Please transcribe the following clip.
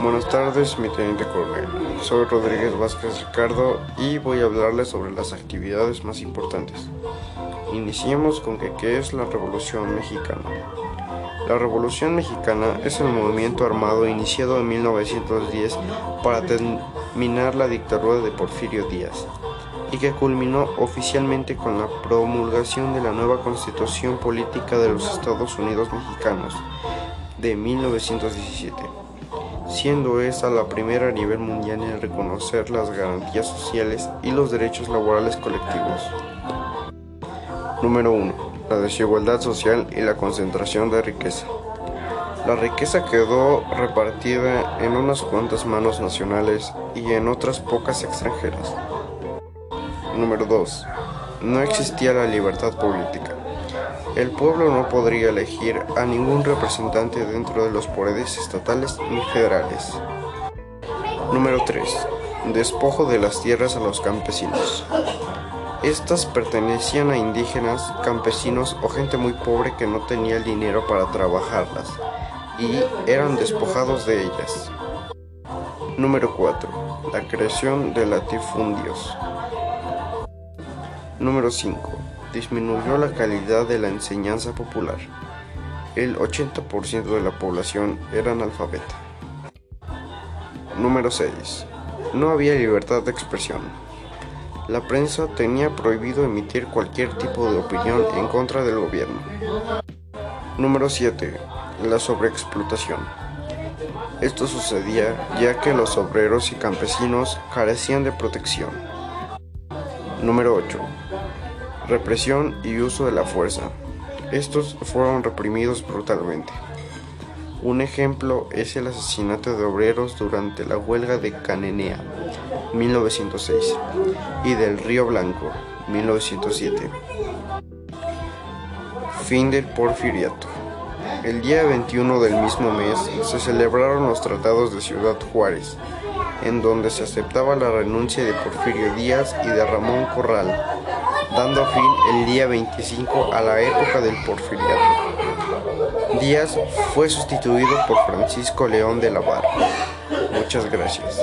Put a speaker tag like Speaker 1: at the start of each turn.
Speaker 1: Buenas tardes, mi teniente coronel. Soy Rodríguez Vázquez Ricardo y voy a hablarles sobre las actividades más importantes. Iniciemos con que, qué es la Revolución Mexicana. La Revolución Mexicana es el movimiento armado iniciado en 1910 para terminar la dictadura de Porfirio Díaz y que culminó oficialmente con la promulgación de la nueva Constitución Política de los Estados Unidos Mexicanos de 1917 siendo esta la primera a nivel mundial en reconocer las garantías sociales y los derechos laborales colectivos. Número 1. La desigualdad social y la concentración de riqueza. La riqueza quedó repartida en unas cuantas manos nacionales y en otras pocas extranjeras. Número 2. No existía la libertad política. El pueblo no podría elegir a ningún representante dentro de los poderes estatales ni federales. Número 3. Despojo de las tierras a los campesinos. Estas pertenecían a indígenas, campesinos o gente muy pobre que no tenía el dinero para trabajarlas y eran despojados de ellas. Número 4. La creación de latifundios. Número 5 disminuyó la calidad de la enseñanza popular. El 80% de la población era analfabeta. Número 6. No había libertad de expresión. La prensa tenía prohibido emitir cualquier tipo de opinión en contra del gobierno. Número 7. La sobreexplotación. Esto sucedía ya que los obreros y campesinos carecían de protección. Número 8 represión y uso de la fuerza. Estos fueron reprimidos brutalmente. Un ejemplo es el asesinato de obreros durante la huelga de Canenea, 1906, y del Río Blanco, 1907. Fin del porfiriato. El día 21 del mismo mes se celebraron los tratados de Ciudad Juárez, en donde se aceptaba la renuncia de Porfirio Díaz y de Ramón Corral, dando fin el día 25 a la época del porfiriato. Díaz fue sustituido por Francisco León de la Barra. Muchas gracias.